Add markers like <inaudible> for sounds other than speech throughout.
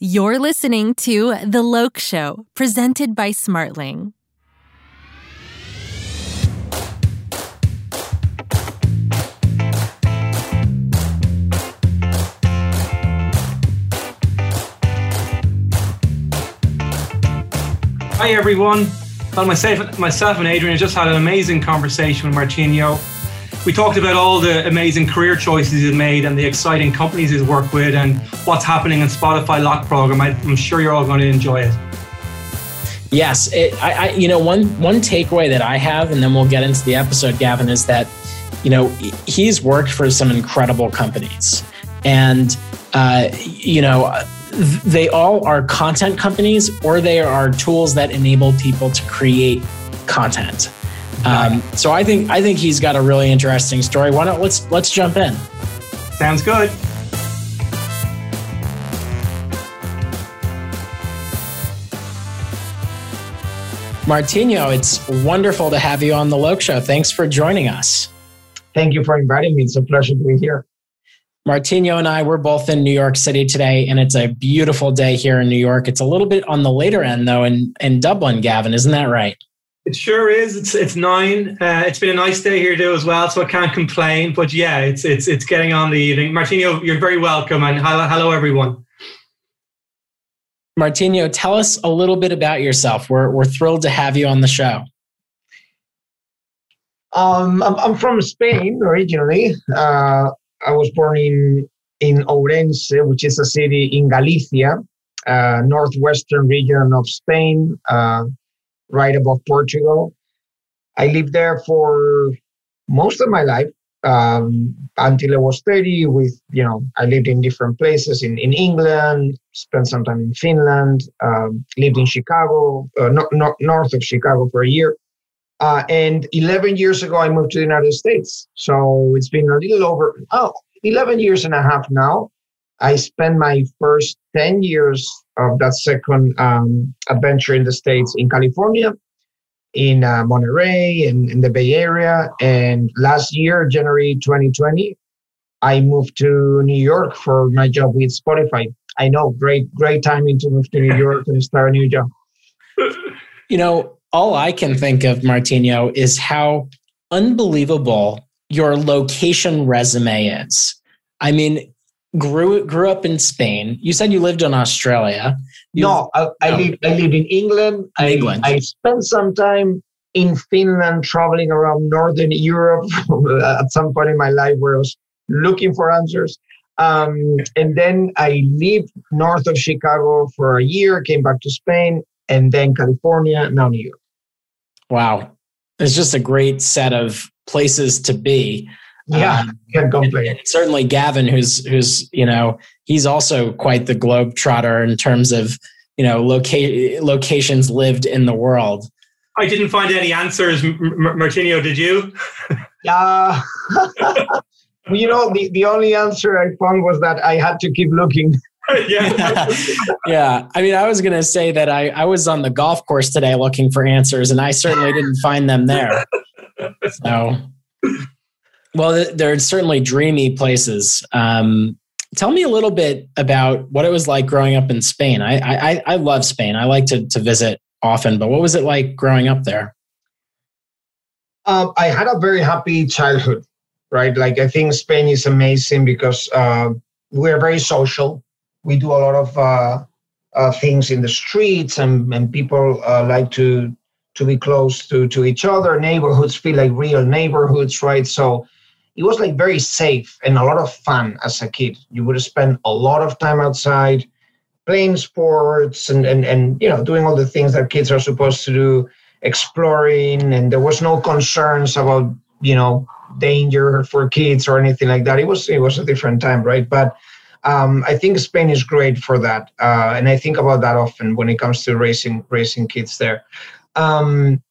You're listening to The Loc Show, presented by Smartling. Hi everyone. Well, myself, myself and Adrian just had an amazing conversation with Martiño. We talked about all the amazing career choices he's made and the exciting companies he's worked with and what's happening in Spotify Loc program. I, am sure you're all going to enjoy it. Yes, it, I, I, you know, one one takeaway that I have, and then we'll get into the episode, Gavin, is that you know he's worked for some incredible companies, and uh, you know they all are content companies or they are tools that enable people to create content. Um, so I think I think he's got a really interesting story. Why don't let's let's jump in. Sounds good. Martiño, it's wonderful to have you on the Loc Show. Thanks for joining us. Thank you for inviting me. It's a pleasure to be here. Martiño and I, we're both in New York City today, and it's a beautiful day here in New York. It's a little bit on the later end, though, in, in Dublin, Gavin. Isn't that right? It sure is. It's it's nine. Uh, it's been a nice day here too as well, so I can't complain. But yeah, it's it's it's getting on the evening. Martiño, you're very welcome, and hello, hello everyone. Martiño, tell us a little bit about yourself. We're we're thrilled to have you on the show. Um, I'm, I'm from Spain originally. Uh, I was born in in Ourense, which is a city in Galicia, uh, northwestern region of Spain, uh, right above Portugal. I lived there for most of my life um, until I was 30. With you know, I lived in different places in in England, spent some time in Finland, um, lived in Chicago, uh, no, no, north of Chicago for a year. Uh, and 11 years ago, I moved to the United States. So it's been a little over, oh, 11 years and a half now. I spent my first 10 years of that second um, adventure in the States in California, in uh, Monterey, and in the Bay Area. And last year, January 2020, I moved to New York for my job with Spotify. I know, great, great timing to move to New York and start a new job. You know, all I can think of, Martiño, is how unbelievable your location resume is. I mean, grew grew up in Spain. You said you lived in Australia. You, no, I, I no. lived I lived in England. England. I, I spent some time in Finland, traveling around Northern Europe <laughs> at some point in my life where I was looking for answers. Um, and then I lived north of Chicago for a year, came back to Spain, and then California, now New York. Wow. It's just a great set of places to be. Yeah, um, can't complain. And, and certainly Gavin, who's who's, you know, he's also quite the globe trotter in terms of, you know, loca- locations lived in the world. I didn't find any answers, M- Martiño, did you? <laughs> Yeah. <laughs> Uh, you know, the, the only answer I found was that I had to keep looking. <laughs> yeah. yeah. I mean, I was going to say that I, I was on the golf course today looking for answers, and I certainly didn't find them there. So, well, they're certainly dreamy places. Um, tell me a little bit about what it was like growing up in Spain. I, I, I love Spain. I like to, to visit often, but what was it like growing up there? Um, I had a very happy childhood, right? Like, I think Spain is amazing because uh, we're very social we do a lot of uh, uh, things in the streets, and, and people uh, like to to be close to to each other. Neighborhoods feel like real neighborhoods, right? So it was like very safe and a lot of fun as a kid. You would spend a lot of time outside playing sports and, and, and you know doing all the things that kids are supposed to do exploring and there was no concerns about you know danger for kids or anything like that it was it was a different time right but um, I think Spain is great for that, uh, and I think about that often when it comes to raising raising kids there. Um,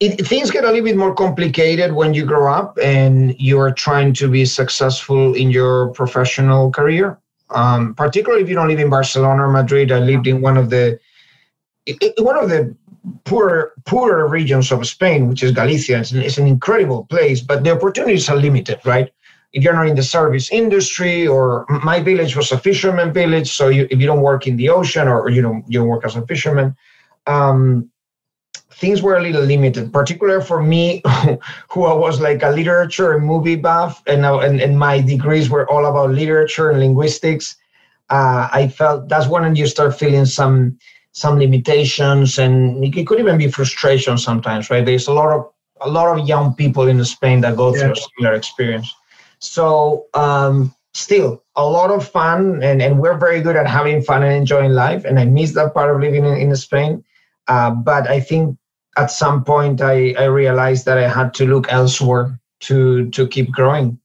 it, things get a little bit more complicated when you grow up and you are trying to be successful in your professional career. Um, particularly if you don't live in Barcelona or Madrid. I lived in one of the one of the poorer poorer regions of Spain, which is Galicia. It's an, it's an incredible place, but the opportunities are limited, right? if you're not in the service industry or my village was a fisherman village so you, if you don't work in the ocean or, you don't you don't work as a fisherman um, things were a little limited particularly for me <laughs> who i was like a literature and movie buff and, and, and my degrees were all about literature and linguistics uh, i felt that's when you start feeling some some limitations and it could even be frustration sometimes right there's a lot of a lot of young people in spain that go yeah. through a similar experience so um, still a lot of fun, and, and we're very good at having fun and enjoying life. And I miss that part of living in, in Spain. Uh, but I think at some point I, I realized that I had to look elsewhere to to keep growing.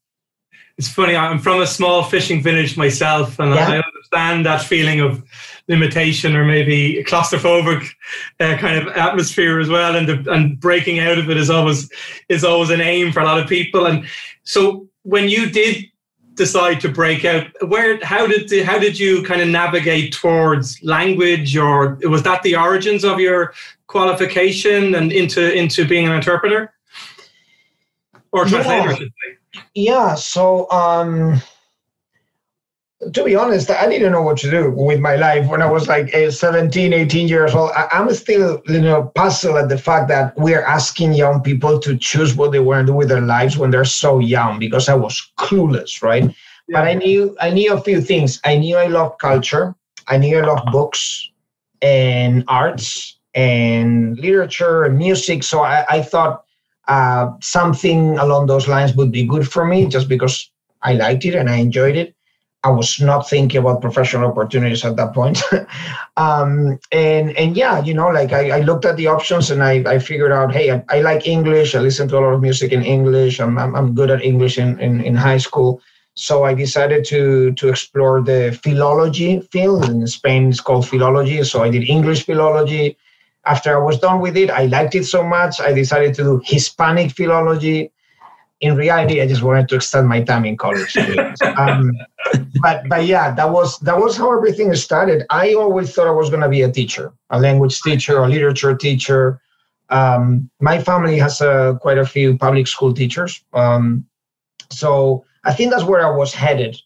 It's funny. I'm from a small fishing village myself, and yeah. I understand that feeling of limitation or maybe claustrophobic uh, kind of atmosphere as well. And the, and breaking out of it is always is always an aim for a lot of people. And so when you did decide to break out? Where how did the, how did you kind of navigate towards language or was that the origins of your qualification and into into being an interpreter? Or translator yeah, yeah so um to be honest, I didn't know what to do with my life when I was like eh, 17, 18 years old. I, am still, you know, puzzled at the fact that we're asking young people to choose what they want to do with their lives when they're so young because I was clueless, right? Yeah. But I knew I knew a few things. I knew I loved culture. I knew I loved books and arts and literature and music. So I, I thought uh, something along those lines would be good for me just because I liked it and I enjoyed it. I was not thinking about professional opportunities at that point. <laughs> um, and and yeah, you know, like I, I, looked at the options and I, I figured out, hey, I, I, like English. I listen to a lot of music in English. I'm, I'm, I'm good at English in, in, in high school. So I decided to to explore the philology field. In Spain, it's called philology. So I did English philology. After I was done with it, I liked it so much. I decided to do Hispanic philology in reality, I just wanted to extend my time in college. <laughs> um, but but yeah, that was that was how everything started. I always thought I was going to be a teacher, a language teacher, a literature teacher. Um, my family has uh, quite a few public school teachers, um, so I think that's where I was headed.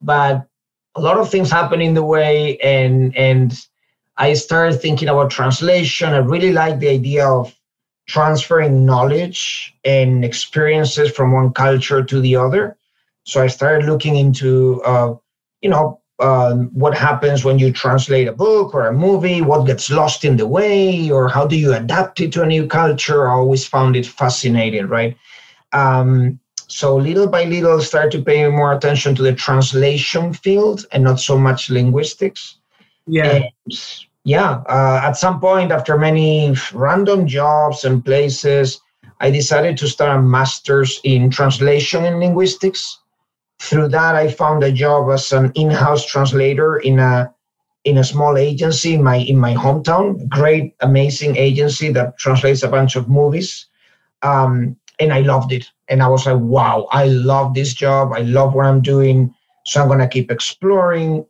But a lot of things happened in the way, and and I started thinking about translation. I really like the idea of transferring knowledge and experiences from one culture to the other. So I started looking into, uh, you know, uh, what happens when you translate a book or a movie, what gets lost in the way, or how do you adapt it to a new culture? I always found it fascinating, right? Um, so little by little, start to pay more attention to the translation field and not so much linguistics. Yeah. And yeah, uh, at some point, after many random jobs and places, I decided to start a master's in translation and linguistics. Through that, I found a job as an in-house translator in a in a small agency in my in my hometown. Great, amazing agency that translates a bunch of movies, um, and I loved it. And I was like, wow, I love this job. I love what I'm doing. So I'm gonna keep exploring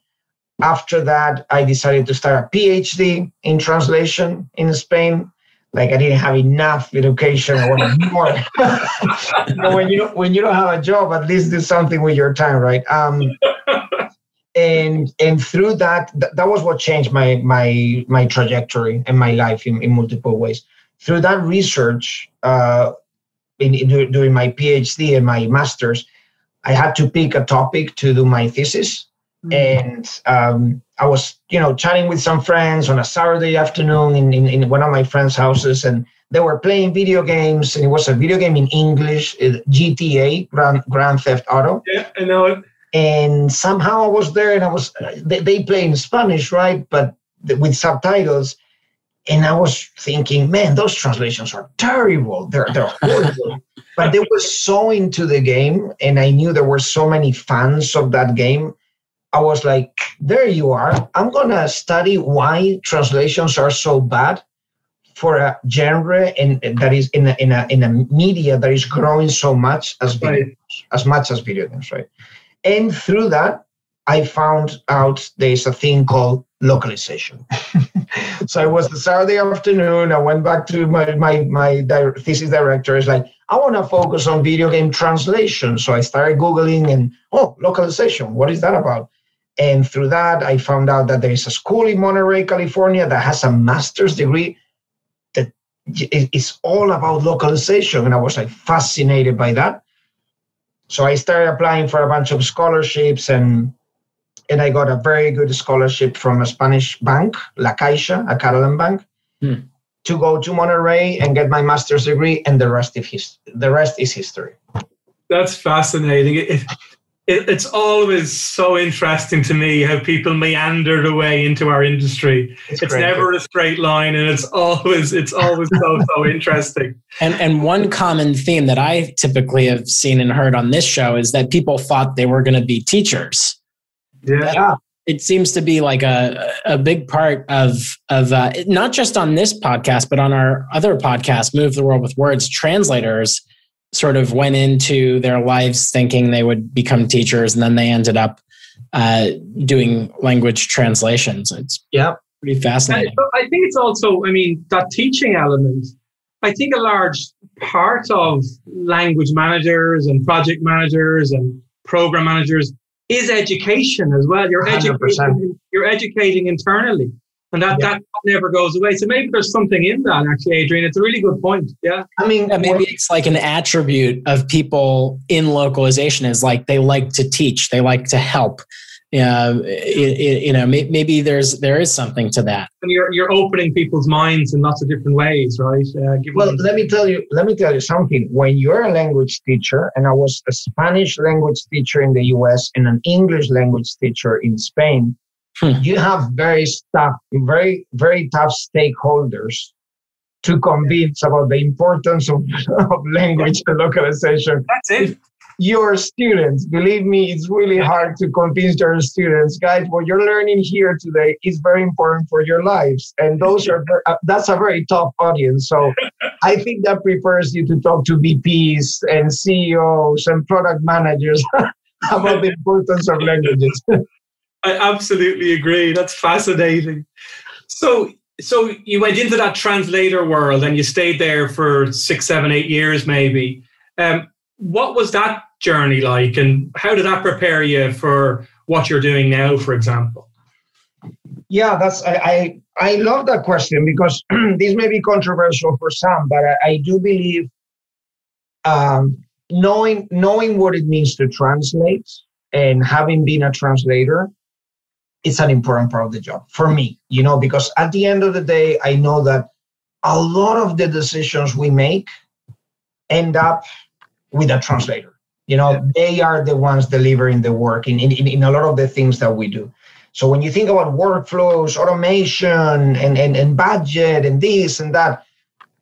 after that, I decided to start a PhD in translation in Spain. Like I didn't have enough education. I wanted more. <laughs> you know, when you when you don't have a job, at least do something with your time, right? Um, and and through that, th- that was what changed my my my trajectory and my life in, in multiple ways. Through that research, uh, in, in, during my PhD and my master's, I had to pick a topic to do my thesis. And um, I was, you know, chatting with some friends on a Saturday afternoon in, in, in, one of my friends' houses, and they were playing video games. And it was a video game in English, uh, GTA, Grand, Grand Theft Auto. Yeah, I know it. And somehow I was there, and I was, they, they play in Spanish, right? But with subtitles. And I was thinking, man, those translations are terrible. They're, they're horrible. <laughs> but they were so into the game, and I knew there were so many fans of that game I was like, there you are. I'm going to study why translations are so bad for a genre and that is in a, in a, in a media that is growing so much as video, right. as much as video games, right? And through that, I found out there's a thing called localization. <laughs> so it was the Saturday afternoon. I went back to my my my di- thesis director. Is like, I want to focus on video game translation. So I started googling and oh, localization. What is that about? And through that, I found out that there is a school in Monterey, California, that has a master's degree that is all about localization, and I was like fascinated by that. So I started applying for a bunch of scholarships and and I got a very good scholarship from a Spanish bank, La Caixa, a Catalan bank, hmm. to go to Monterey and get my master's degree, and the rest of his, the rest is history. That's fascinating. It, it, it's always so interesting to me how people meander their way into our industry. It's, it's never a straight line, and it's always it's always so so <laughs> interesting. And and one common theme that I typically have seen and heard on this show is that people thought they were going to be teachers yeah. It seems to be like a, a big part of of uh, not just on this podcast, but on our other podcast, Move the World with Words. Translators sort of went into their lives thinking they would become teachers, and then they ended up uh, doing language translations. It's yeah, pretty fascinating. I think it's also, I mean, that teaching element. I think a large part of language managers and project managers and program managers is education as well. You're 100%. educating, you're educating internally. And that, yeah. that never goes away. So maybe there's something in that actually, Adrian. It's a really good point. Yeah. I mean, yeah, maybe it's like an attribute of people in localization is like they like to teach, they like to help. Yeah, you know, maybe there's there is something to that. And you're you're opening people's minds in lots of different ways, right? Uh, well, let me tell you, let me tell you something. When you're a language teacher, and I was a Spanish language teacher in the U.S. and an English language teacher in Spain, hmm. you have very tough, very very tough stakeholders to convince about the importance of, <laughs> of language and <laughs> localization. That's it your students. Believe me, it's really hard to convince your students, guys. What you're learning here today is very important for your lives, and those are uh, that's a very tough audience. So, <laughs> I think that prepares you to talk to VPs and CEOs and product managers about the importance of languages. I absolutely agree. That's fascinating. So, so you went into that translator world and you stayed there for six, seven, eight years, maybe. Um, what was that journey like, and how did that prepare you for what you're doing now, for example? Yeah, that's I I, I love that question because <clears throat> this may be controversial for some, but I, I do believe um, knowing knowing what it means to translate and having been a translator it's an important part of the job for me you know because at the end of the day i know that a lot of the decisions we make end up with a translator. You know yeah. they are the ones delivering the work in, in, in a lot of the things that we do. So when you think about workflows automation and, and, and budget and this and that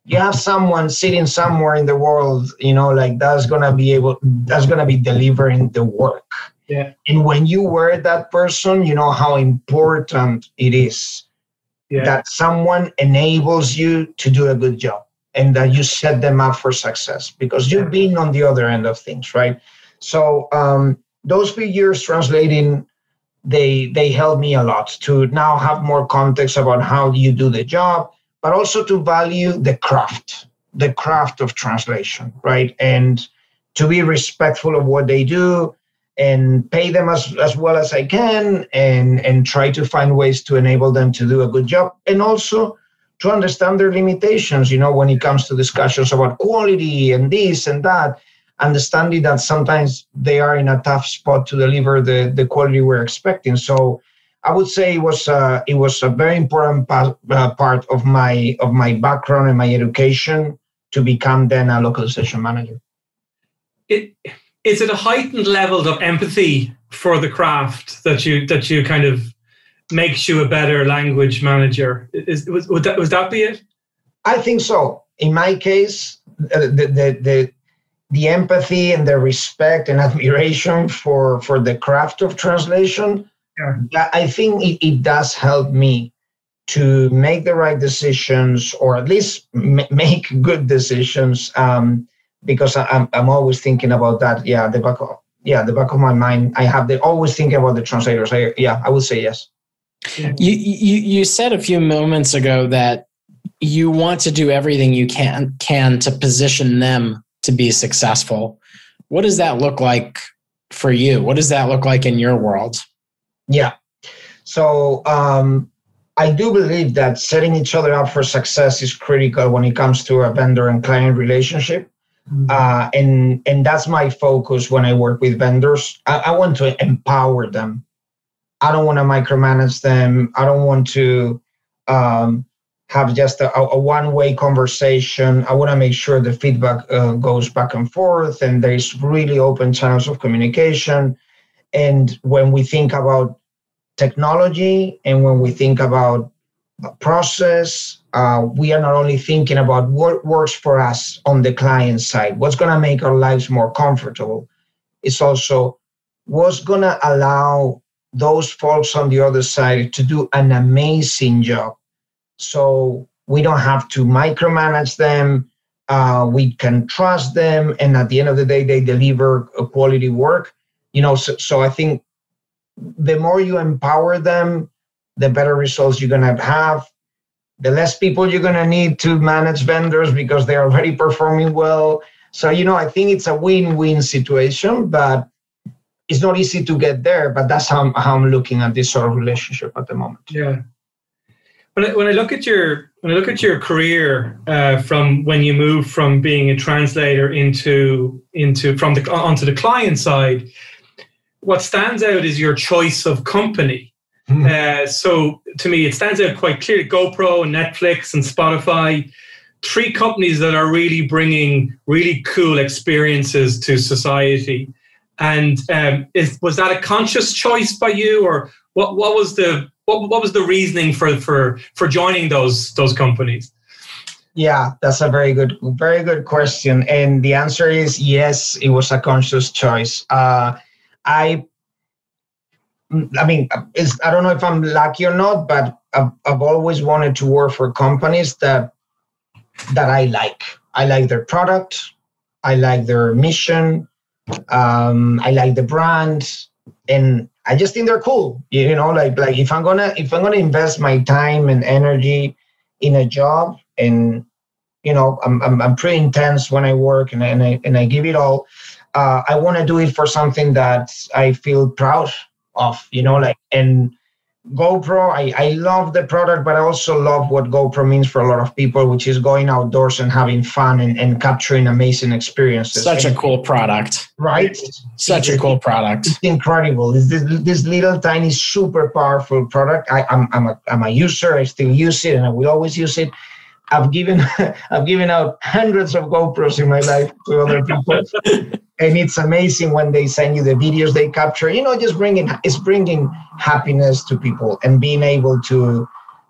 you have someone sitting somewhere in the world you know like that's gonna be able that's gonna be delivering the work yeah and when you were that person you know how important it is yeah. that someone enables you to do a good job and that you set them up for success because you've been on the other end of things, right? So um, those few years translating, they they helped me a lot to now have more context about how you do the job, but also to value the craft, the craft of translation, right? And to be respectful of what they do and pay them as, as well as I can and and try to find ways to enable them to do a good job and also to understand their limitations, you know, when it comes to discussions about quality and this and that, understanding that sometimes they are in a tough spot to deliver the, the quality we're expecting. So I would say it was uh, it was a very important pa- uh, part of my of my background and my education to become then a localization manager. It is it a heightened level of empathy for the craft that you that you kind of makes you a better language manager. Is, was, would that, was that be it? I think so. In my case, uh, the, the, the, the empathy and the respect and admiration for, for the craft of translation, yeah. I think it, it does help me to make the right decisions or at least m- make good decisions um, because I, am I'm always thinking about that. Yeah, the back of, yeah, the back of my mind, I have the always thinking about the translators. I, yeah, I would say yes. You, you you said a few moments ago that you want to do everything you can can to position them to be successful. What does that look like for you? What does that look like in your world? Yeah. So um, I do believe that setting each other up for success is critical when it comes to a vendor and client relationship. Mm-hmm. Uh, and and that's my focus when I work with vendors. I, I want to empower them. I don't want to micromanage them. I don't want to um, have just a, a one-way conversation. I want to make sure the feedback uh, goes back and forth, and there's really open channels of communication. And when we think about technology and when we think about a process, uh, we are not only thinking about what works for us on the client side, what's going to make our lives more comfortable. It's also what's going to allow those folks on the other side to do an amazing job. So we don't have to micromanage them. Uh, we can trust them, and at the end of the day, they deliver quality work. You know, so, so I think the more you empower them, the better results you're going to have. The less people you're going to need to manage vendors because they're already performing well. So, you know, I think it's a win win situation, but it's not easy to get there. But that's how, how I'm looking at this sort of relationship at the moment. Yeah. When I, when I look at your when I look at your career uh, from when you moved from being a translator into into from the onto the client side, what stands out is your choice of company. Mm. Uh, so to me, it stands out quite clearly. GoPro and Netflix and Spotify, three companies that are really bringing really cool experiences to society. And um, is, was that a conscious choice by you, or what? What was the what, what was the reasoning for for for joining those those companies? Yeah, that's a very good very good question, and the answer is yes. It was a conscious choice. Uh, I I mean, I don't know if I'm lucky or not, but I've, I've always wanted to work for companies that that I like. I like their product. I like their mission. Um, I like the brand, and I just think they're cool. You know, like like if I'm gonna if I'm gonna invest my time and energy in a job, and you know, I'm I'm, I'm pretty intense when I work, and, and I and I give it all uh, I want to do it for something that I feel proud of, you know, like, and GoPro, I, I love the product, but I also love what GoPro means for a lot of people, which is going outdoors and having fun and, and capturing amazing experiences. Such a cool product. Right? Such it's, a cool product. It's incredible. It's this, this little tiny, super powerful product. I, I'm, I'm, a, I'm a user. I still use it and I will always use it. I've given <laughs> I've given out hundreds of GoPros in my life to other people, <laughs> and it's amazing when they send you the videos they capture. You know, just bringing it's bringing happiness to people and being able to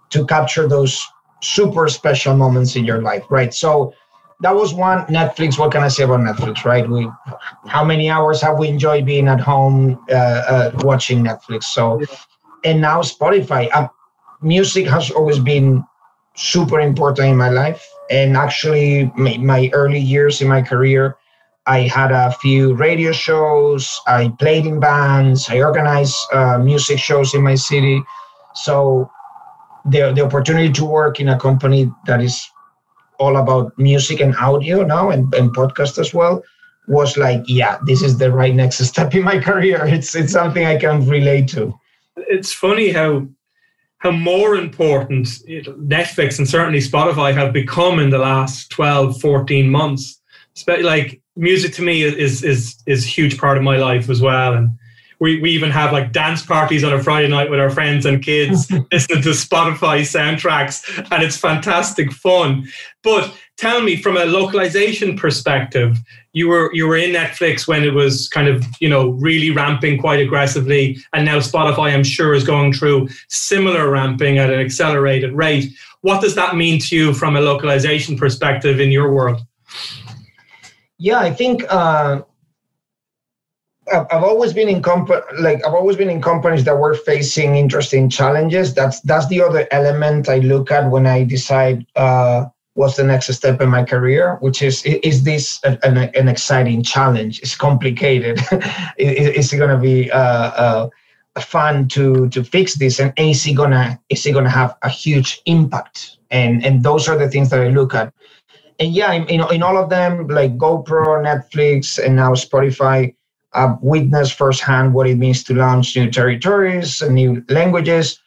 to capture those super special moments in your life, right? So that was one Netflix. What can I say about Netflix, right? We how many hours have we enjoyed being at home uh, uh, watching Netflix? So, and now Spotify. Uh, music has always been super important in my life. And actually, my, my early years in my career, I had a few radio shows. I played in bands. I organized uh, music shows in my city. So the the opportunity to work in a company that is all about music and audio now and, and podcast as well was like, yeah, this is the right next <laughs> step in my career. It's it's something I can relate to. It's funny how how more important Netflix and certainly Spotify have become in the last 12, 14 months. Like music to me is is is a huge part of my life as well. And we, we even have like dance parties on a Friday night with our friends and kids <laughs> listening to Spotify soundtracks, and it's fantastic fun. But tell me, from a localization perspective, you were you were in Netflix when it was kind of you know really ramping quite aggressively, and now Spotify, I'm sure, is going through similar ramping at an accelerated rate. What does that mean to you from a localization perspective in your world? Yeah, I think. Uh I've always been in comp like I've always been in companies that were facing interesting challenges. That's that's the other element I look at when I decide uh, what's the next step in my career. Which is is this an, an exciting challenge? It's complicated. <laughs> is it going to be uh, uh, fun to to fix this and is it gonna is it gonna have a huge impact and and those are the things that i look at and yeah in, in, in all of them like gopro netflix and now spotify i've witnessed firsthand what it means to launch new territories and new languages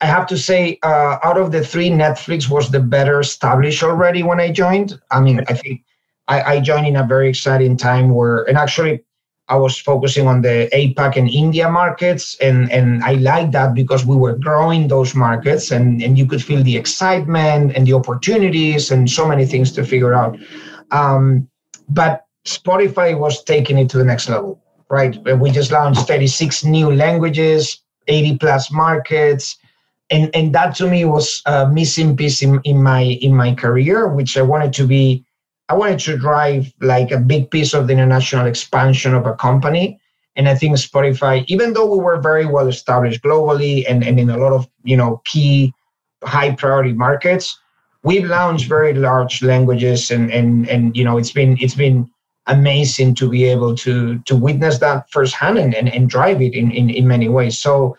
i have to say uh, out of the three netflix was the better established already when i joined i mean i think I, I joined in a very exciting time where and actually I was focusing on the APAC and India markets, and, and I liked that because we were growing those markets, and, and you could feel the excitement and the opportunities and so many things to figure out. Um, but Spotify was taking it to the next level, right? We just launched 36 new languages, 80 plus markets, and and that to me was a missing piece in, in my in my career, which I wanted to be I wanted to drive like a big piece of the international expansion of a company. And I think Spotify, even though we were very well established globally and, and in a lot of you know key high priority markets, we've launched very large languages and and and you know it's been it's been amazing to be able to to witness that firsthand and, and, and drive it in, in in many ways. So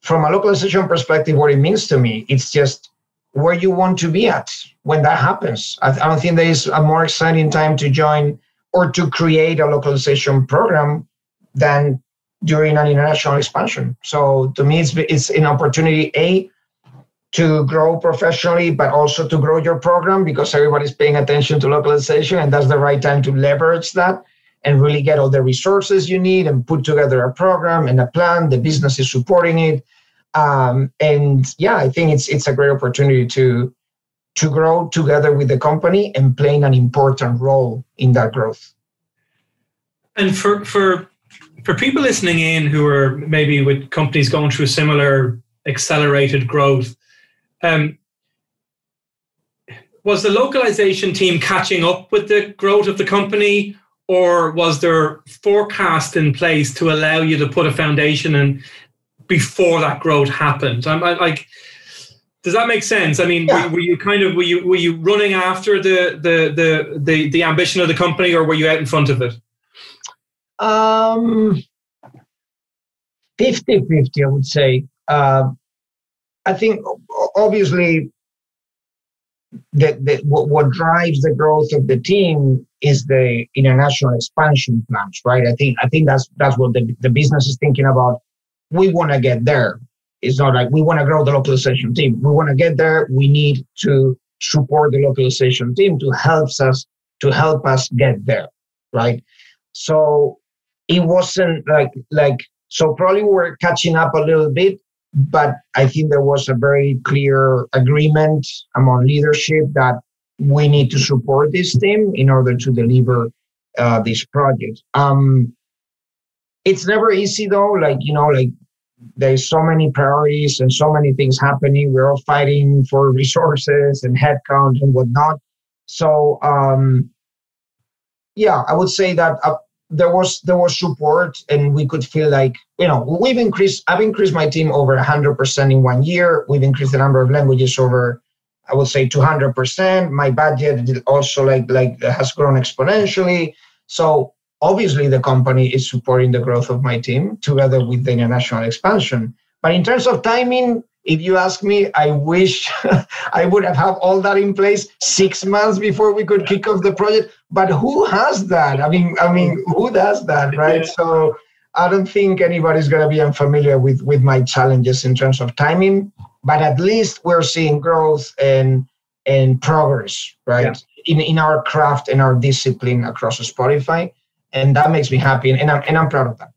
from a localization perspective, what it means to me, it's just where you want to be at when that happens. I, don't think there is a more exciting time to join or to create a localization program than during an international expansion. So to me, it's, it's an opportunity, A, to grow professionally, but also to grow your program because everybody's paying attention to localization and that's the right time to leverage that and really get all the resources you need and put together a program and a plan. The business is supporting it um, and yeah, I think it's it's a great opportunity to to grow together with the company and playing an important role in that growth. And for for for people listening in who are maybe with companies going through similar accelerated growth, um, was the localization team catching up with the growth of the company, or was there forecast in place to allow you to put a foundation and before that growth happened. I'm I, like, does that make sense? I mean, yeah. were, were, you kind of were you were you running after the, the the the the ambition of the company, or were you out in front of it? Um, 50-50, I would say. Uh, I think obviously that what, what drives the growth of the team is the international expansion plans, right? I think I think that's that's what the, the business is thinking about we want to get there. It's not like we want to grow the localization team. We want to get there. We need to support the localization team to help us to help us get there, right? So it wasn't like like so probably we are catching up a little bit, but I think there was a very clear agreement among leadership that we need to support this team in order to deliver uh, this project. Um, it's never easy though. Like you know, like there's so many priorities and so many things happening. We're all fighting for resources and headcount and whatnot. So um, yeah, I would say that uh, there was there was support, and we could feel like you know we've increased. I've increased my team over hundred percent in one year. We've increased the number of languages over. I would say 200%. My budget also like like has grown exponentially. So obviously the company is supporting the growth of my team together with the international expansion. But in terms of timing, if you ask me, I wish <laughs> I would have had all that in place six months before we could kick off the project. But who has that? I mean, I mean, who does that, right? So I don't think anybody's going to be unfamiliar with with my challenges in terms of timing. But at least we're seeing growth and and progress, right? Yeah. In in our craft and our discipline across Spotify and that makes me happy, and, and I'm and I'm proud of that.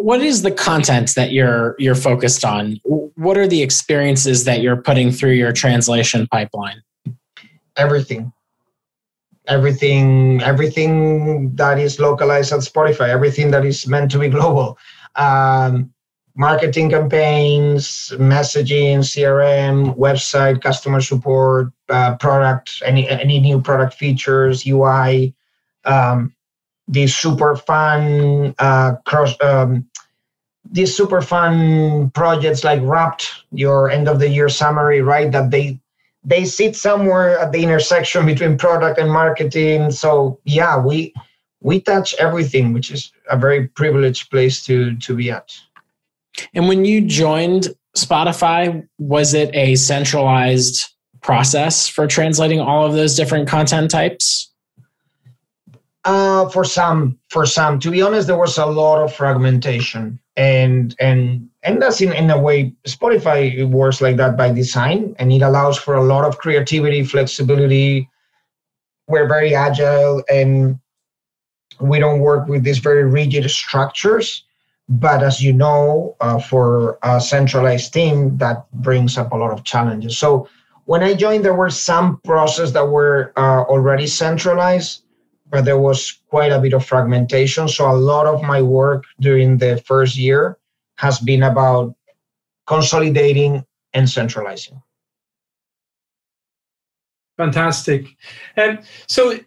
What is the content that you're you're focused on? What are the experiences that you're putting through your translation pipeline? Everything, everything, everything that is localized at Spotify, everything that is meant to be global. Um, marketing campaigns, messaging, CRM, website, customer support, uh, product, any any new product features, UI. Um, these super fun uh, cross um, these super fun projects like wrapped your end of the year summary right? That they they sit somewhere at the intersection between product and marketing. So yeah we we touch everything which is a very privileged place to to be at. And when you joined Spotify, was it a centralized process for translating all of those different content types? Uh, for some, for some, to be honest, there was a lot of fragmentation, and and and that's in in a way Spotify works like that by design, and it allows for a lot of creativity, flexibility. We're very agile, and we don't work with these very rigid structures. But as you know, uh, for a centralized team, that brings up a lot of challenges. So when I joined, there were some processes that were uh, already centralized, but there was quite a bit of fragmentation. So a lot of my work during the first year has been about consolidating and centralizing. Fantastic. And so,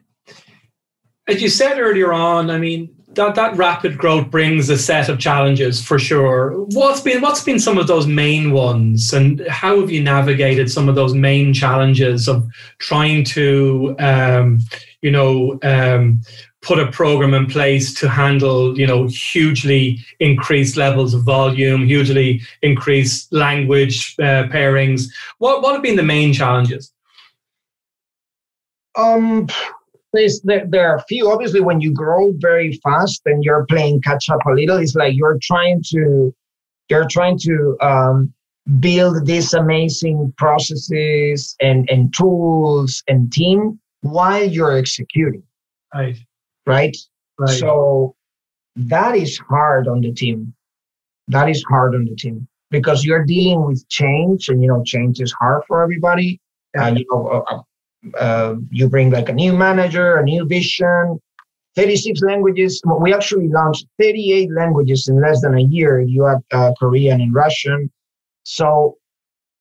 as you said earlier on, I mean, that, that rapid growth brings a set of challenges for sure. What's been what's been some of those main ones, and how have you navigated some of those main challenges of trying to, um, you know, um, put a program in place to handle, you know, hugely increased levels of volume, hugely increased language uh, pairings. What what have been the main challenges? Um there's, there, there are a few. Obviously, when you grow very fast and you're playing catch up a little, it's like you're trying to you're trying to um, build these amazing processes and and tools and team while you're executing. Right. Right. Right. So that is hard on the team. That is hard on the team because you're dealing with change, and you know change is hard for everybody. Uh, you know, uh, uh, you bring like a new manager, a new vision, 36 languages. We actually launched 38 languages in less than a year. You have uh, Korean and Russian. So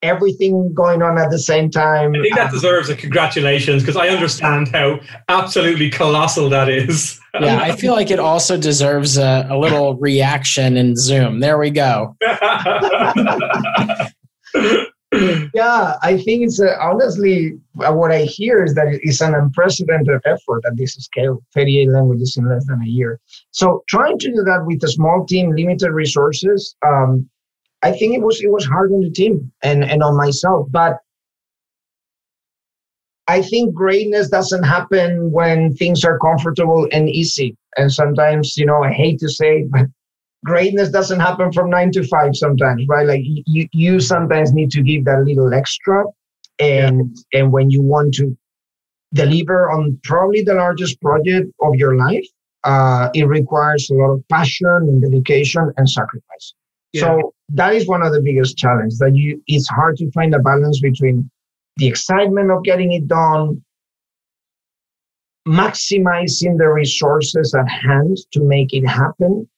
everything going on at the same time. I think that deserves a congratulations because I understand how absolutely colossal that is. yeah, I feel like it also deserves a, a little reaction in Zoom. There we go. <laughs> yeah, I think it's uh, honestly uh, what I hear is that it's an unprecedented effort at this scale 38 languages in less than a year. So trying to do that with a small team, limited resources, um, I think it was it was hard on the team and, and on myself. But I think greatness doesn't happen when things are comfortable and easy. And sometimes, you know, I hate to say but greatness doesn't happen from nine to five sometimes, right? Like you, you sometimes need to give that little extra. And, yeah. and when you want to deliver on probably the largest project of your life, uh, it requires a lot of passion and dedication and sacrifice. Yeah. So that is one of the biggest challenges that you, it's hard to find a balance between the excitement of getting it done, maximizing the resources at hand to make it happen,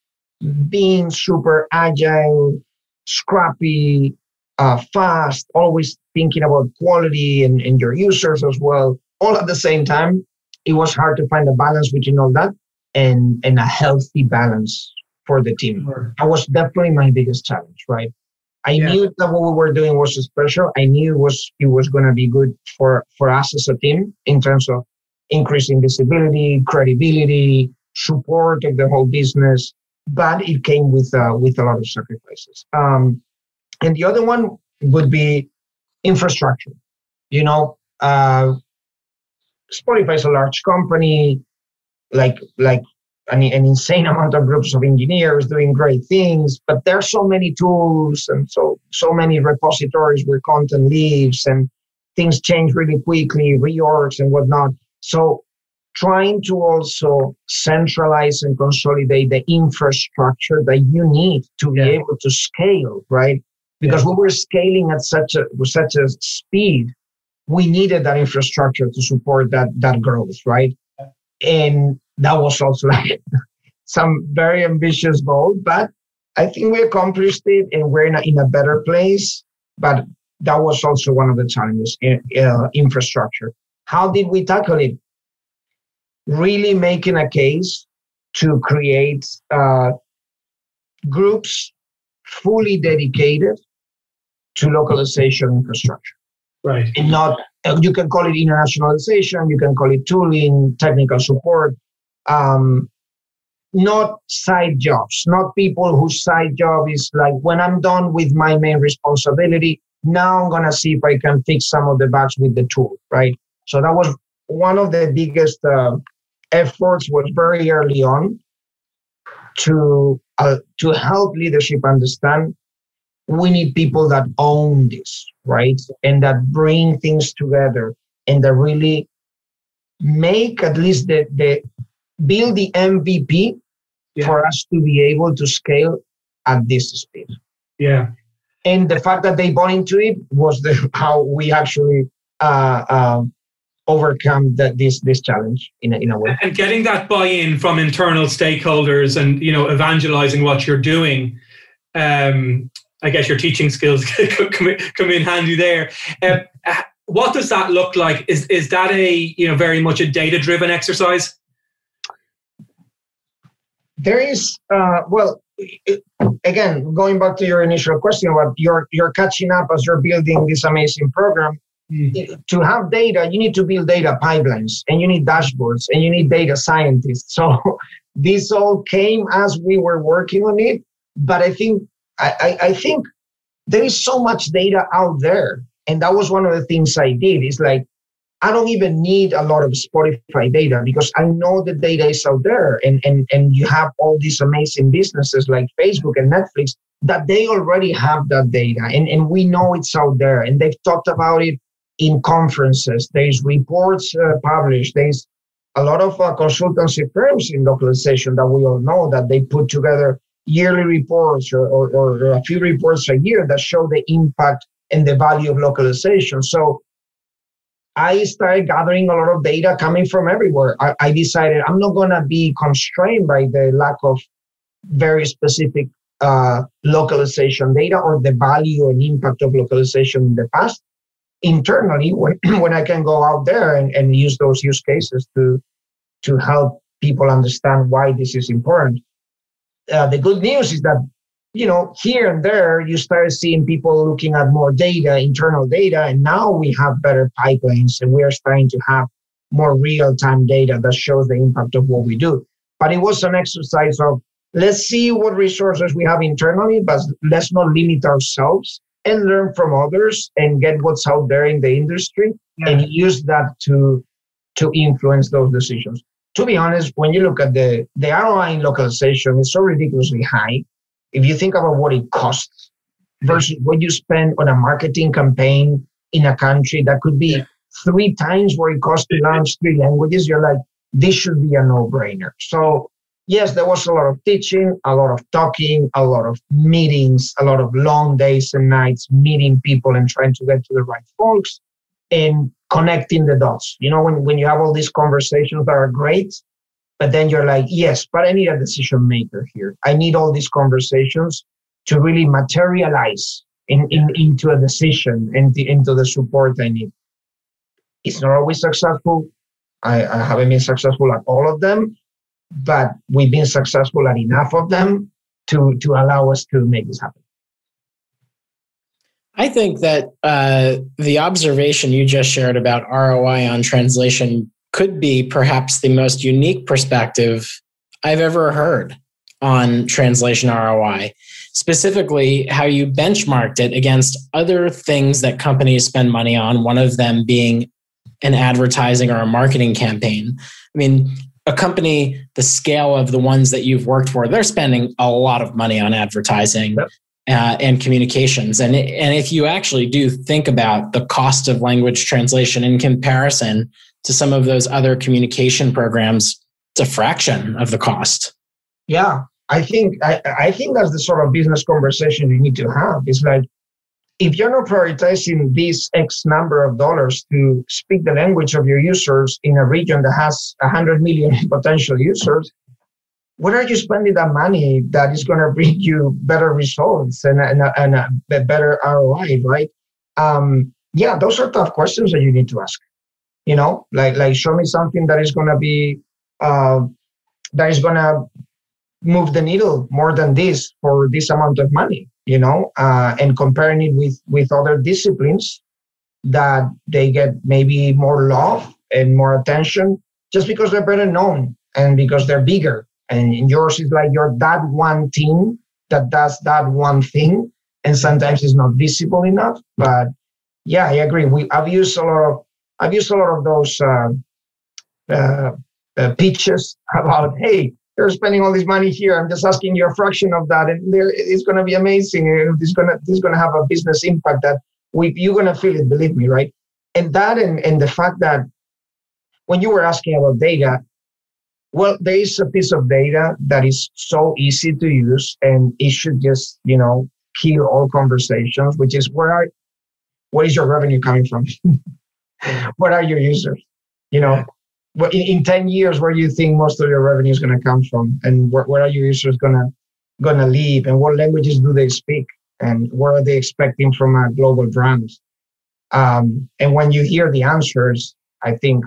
being super agile, scrappy, uh, fast, always thinking about quality and, and your users as well, all at the same time. It was hard to find a balance between all that and, and a healthy balance for the team. Sure. That was definitely my biggest challenge, right? I yeah. knew that what we were doing was special. I knew it was it was going to be good for for us as a team in terms of increasing visibility, credibility, support of the whole business, but it came with uh, with a lot of sacrifices. Um, and the other one would be infrastructure. You know, uh, Spotify is a large company, like like an, an insane <laughs> amount of groups of engineers doing great things, but there's so many tools and so so many repositories where content lives and things change really quickly, reorgs and whatnot. So trying to also centralize and consolidate the infrastructure that you need to be yeah. able to scale, right? Because yeah. we were scaling at such a such a speed, we needed that infrastructure to support that that growth, right? And that was also like <laughs> some very ambitious goal, but I think we accomplished it and we're in a, in a better place. But that was also one of the challenges, uh, infrastructure. How did we tackle it? Really making a case to create uh, groups fully dedicated to localization infrastructure. Right. And not, uh, you can call it internationalization, you can call it tooling, technical support. Um, not side jobs, not people whose side job is like when I'm done with my main responsibility, now I'm gonna see if I can fix some of the bugs with the tool, right? So that was one of the biggest uh, efforts was very early on to uh, to help leadership understand we need people that own this, right? And that bring things together and that really make at least the, the build the MVP yeah. for us to be able to scale at this speed. Yeah. And the fact that they bought into it was the <laughs> how we actually uh, uh, overcome the, this this challenge in a, in a way. And getting that buy-in from internal stakeholders and you know evangelizing what you're doing. Um, I guess your teaching skills <laughs> come, come in handy there. Um, what does that look like? Is is that a you know very much a data driven exercise? There is uh, well, it, again going back to your initial question about you're you're catching up as you're building this amazing program. Mm. To have data, you need to build data pipelines, and you need dashboards, and you need data scientists. So <laughs> this all came as we were working on it. But I think I, I, I think there is so much data out there and that was one of the things I did. Is like, I don't even need a lot of Spotify data because I know the data is out there. And, and, and you have all these amazing businesses like Facebook and Netflix that they already have that data. And, and we know it's out there. And they've talked about it in conferences. There's reports uh, published. There's a lot of uh, consultancy firms in localization that we all know that they put together yearly reports or, or, or a few reports a year that show the impact and the value of localization. So I started gathering a lot of data coming from everywhere. I, I decided I'm not going to be constrained by the lack of very specific uh, localization data or the value and impact of localization in the past. Internally, when, <clears throat> when I can go out there and, and use those use cases to to help people understand why this is important. Uh, the good news is that you know, here and there, you start seeing people looking at more data, internal data, and now we have better pipelines and we are starting to have more real time data that shows the impact of what we do. But it was an exercise of let's see what resources we have internally, but let's not limit ourselves and learn from others and get what's out there in the industry yeah. and use that to to influence those decisions. To be honest, when you look at the the ROI in localization, it's so ridiculously high if you think about what it costs versus what you spend on a marketing campaign in a country that could be three times what it costs to launch three languages, you're like, this should be a no brainer. So, yes, there was a lot of teaching, a lot of talking, a lot of meetings, a lot of long days and nights meeting people and trying to get to the right folks and connecting the dots. You know, when, when you have all these conversations that are great, but then you're like, yes, but I need a decision maker here. I need all these conversations to really materialize in, in, into a decision and the, into the support I need. It's not always successful. I, I haven't been successful at all of them, but we've been successful at enough of them to, to allow us to make this happen. I think that uh, the observation you just shared about ROI on translation could be perhaps the most unique perspective I've ever heard on translation ROI, specifically how you benchmarked it against other things that companies spend money on, one of them being an advertising or a marketing campaign. I mean, a company the scale of the ones that you've worked for, they're spending a lot of money on advertising. Yep. Uh, and communications. And, and if you actually do think about the cost of language translation in comparison to some of those other communication programs, it's a fraction of the cost. Yeah, I think I, I think that's the sort of business conversation you need to have. It's like if you're not prioritizing this X number of dollars to speak the language of your users in a region that has 100 million <laughs> potential users, where are you spending that money that is going to bring <laughs> you better results and, and, and a better ROI, right? Um, yeah, those are tough questions that you need to ask you know like like show me something that is going to be uh, that is going to move the needle more than this for this amount of money you know uh, and comparing it with with other disciplines that they get maybe more love and more attention just because they're better known and because they're bigger. And yours is like you're that one team that does that one thing. And sometimes it's not visible enough but yeah i agree. We i've used a lot of i've used a lot of those uh, uh, uh, pitches <laughs> about hey you're spending all this money here i'm just asking you a fraction of that and it's going to be amazing it's going to this going to have a business impact that we, you're going to feel it believe me right and that and, and the fact that when you were asking about data well, there is a piece of data that is so easy to use and it should just, you know, kill all conversations, which is where are, where is your revenue coming from? <laughs> what are your users? You know, what in, in 10 years, where do you think most of your revenue is going to come from? And where, where are your users going to, going to live? And what languages do they speak? And what are they expecting from a global brand? Um, and when you hear the answers, I think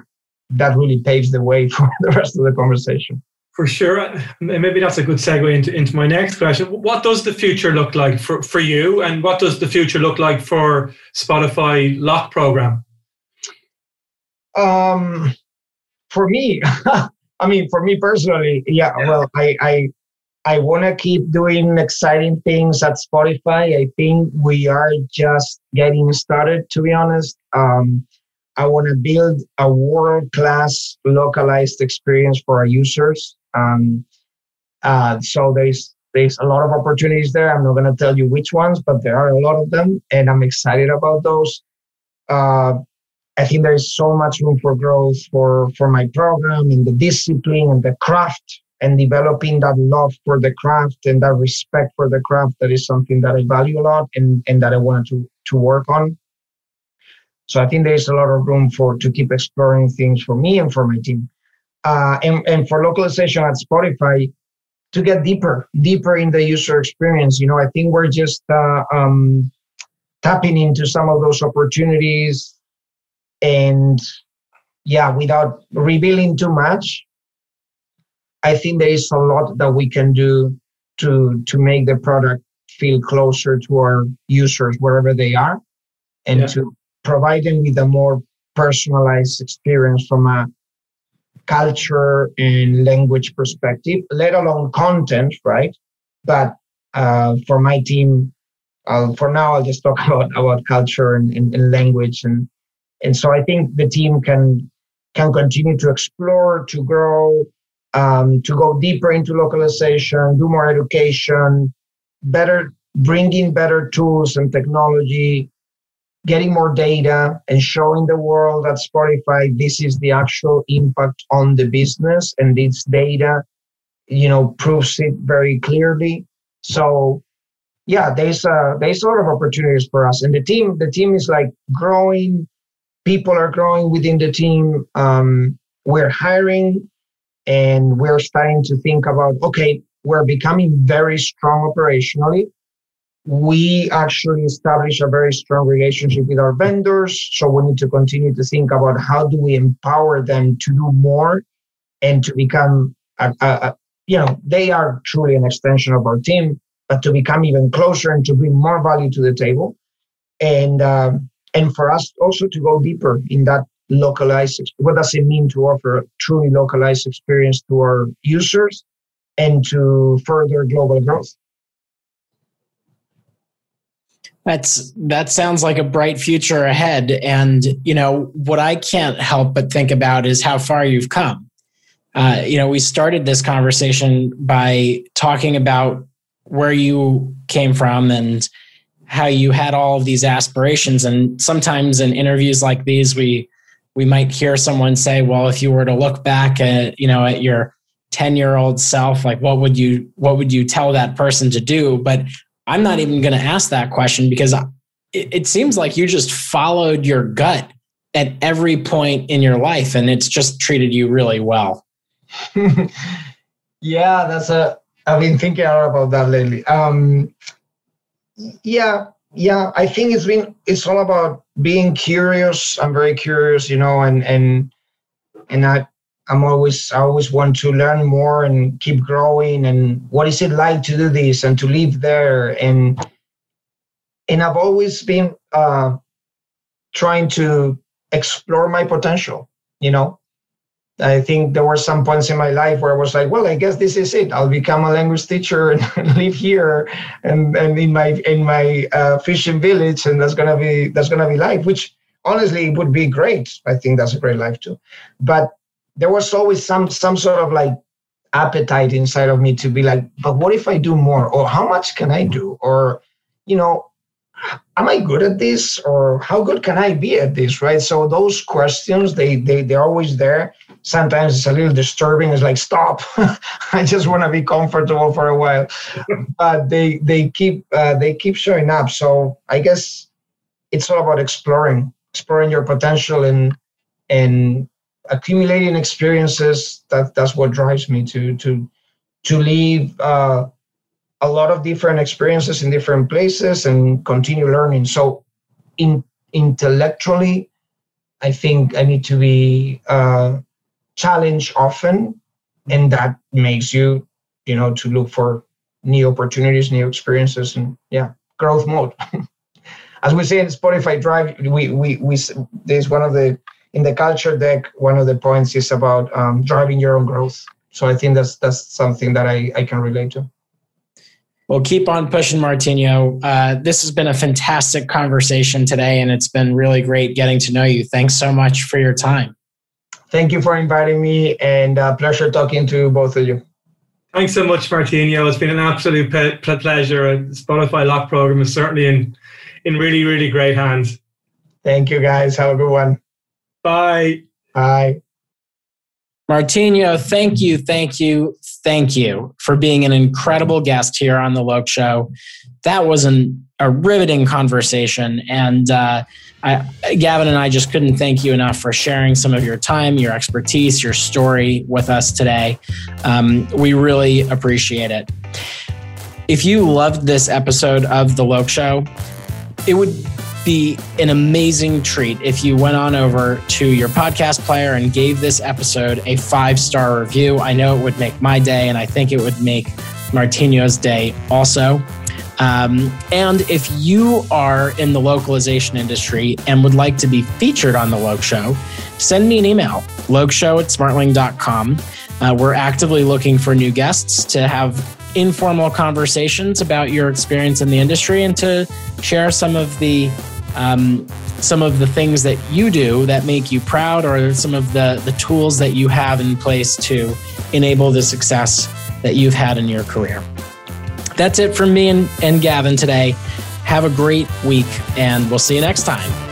that really paves the way <laughs> for the rest of the conversation. For sure. Maybe that's a good segue into, into my next question. What does the future look like for, for you? And what does the future look like for Spotify Loc program? Um, for me, <laughs> I mean, for me personally, yeah, yeah. well, I, I, I want to keep doing exciting things at Spotify. I think we are just getting started, to be honest. Um, I want to build a world class localized experience for our users. Um, uh, so there's there's a lot of opportunities there. I'm not going to tell you which ones, but there are a lot of them, and I'm excited about those. Uh, I think there is so much room for growth for for my program and the discipline and the craft and developing that love for the craft and that respect for the craft. That is something that I value a lot and and that I wanted to to work on. So I think there's a lot of room for to keep exploring things for me and for my team. Uh, and, and for localization at Spotify, to get deeper, deeper in the user experience. You know, I think we're just uh, um, tapping into some of those opportunities, and yeah, without revealing too much, I think there is a lot that we can do to to make the product feel closer to our users wherever they are, and yeah. to provide them with a more personalized experience from a culture and language perspective, let alone content, right? But uh, for my team, uh, for now, I'll just talk <laughs> about, about culture and, and, and, language. And, and so I think the team can, can continue to explore, to grow, um, to go deeper into localization, do more education, better, bring in better tools and technology getting more data and showing the world that Spotify, this is the actual impact on the business and this data, you know, proves it very clearly. So yeah, there's a there's a lot of opportunities for us. And the team, the team is like growing, people are growing within the team. Um, we're hiring and we're starting to think about okay, we're becoming very strong operationally we actually establish a very strong relationship with our vendors. So we need to continue to think about how do we empower them to do more and to become, a, a, a, you know, they are truly an extension of our team, but to become even closer and to bring more value to the table. And, um, and for us also to go deeper in that localized, what does it mean to offer a truly localized experience to our users and to further global growth? That's that sounds like a bright future ahead. And you know what I can't help but think about is how far you've come. Uh, you know, we started this conversation by talking about where you came from and how you had all of these aspirations. And sometimes in interviews like these, we we might hear someone say, "Well, if you were to look back at you know at your 10 year old self like what would you what would you tell that person to do but I'm not even going to ask that question because it, it seems like you just followed your gut at every point in your life and it's just treated you really well. <laughs> yeah, that's a, I've been thinking a lot about that lately. Um, yeah, yeah, I think it's been, it's all about being curious. I'm very curious, you know, and, and, and I, I'm always I always want to learn more and keep growing and what is it like to do this and to live there and and I've always been uh, trying to explore my potential, you know, I think there were some points in my life where I was like, well, I guess this is it. I'll become a language teacher and <laughs> live here and, and in my in my uh, fishing village, and that's gonna be that's gonna be life. Which honestly would be great. I think that's a great life too. But there was always some some sort of like appetite inside of me to be like, but what if I do more? Or how much can I do? Or you know, am I good at this or how good can I be at this? Right. So those questions, they they they're always there. Sometimes it's a little disturbing. It's like, stop. <laughs> I just want to be comfortable for a while. but they they keep uh, they keep showing up. So I guess it's all about exploring, exploring your potential and and accumulating experiences. That that's what drives me to to to leave uh, a lot of different experiences in different places and continue learning. So, in intellectually, I think I need to be uh, challenged often, and that makes you, you know, to look for new opportunities, new experiences, and yeah, growth mode. <laughs> As we say in Spotify Drive, we we we there's one of the in the culture deck. One of the points is about um, driving your own growth. So I think that's that's something that I I can relate to. Well, keep on pushing, Martiño. Uh, this has been a fantastic conversation today, and it's been really great getting to know you. Thanks so much for your time. Thank you for inviting me, and uh, pleasure talking to both of you. Thanks so much, Martiño. It's been an absolute pe- pleasure. The Spotify Loc program is certainly in in really, really great hands. Thank you, guys. Have a good one. Bye. Bye. Martiño, thank you, thank you, thank you for being an incredible guest here on the Loc Show. That was an, a riveting conversation, and uh, I, Gavin and I just couldn't thank you enough for sharing some of your time, your expertise, your story with us today. Um, we really appreciate it. If you loved this episode of the Loc Show, it would be an amazing treat if you went on over to your podcast player and gave this episode a five star review. I know it would make my day, and I think it would make Martiño's day also. Um, and if you are in the localization industry and would like to be featured on the Loc Show, send me an email, locshow at smartling.com. Uh, we're actively looking for new guests to have informal conversations about your experience in the industry and to share some of the um, some of the things that you do that make you proud or some of the, the tools that you have in place to enable the success that you've had in your career. That's it from me and, and Gavin today. Have a great week, and we'll see you next time.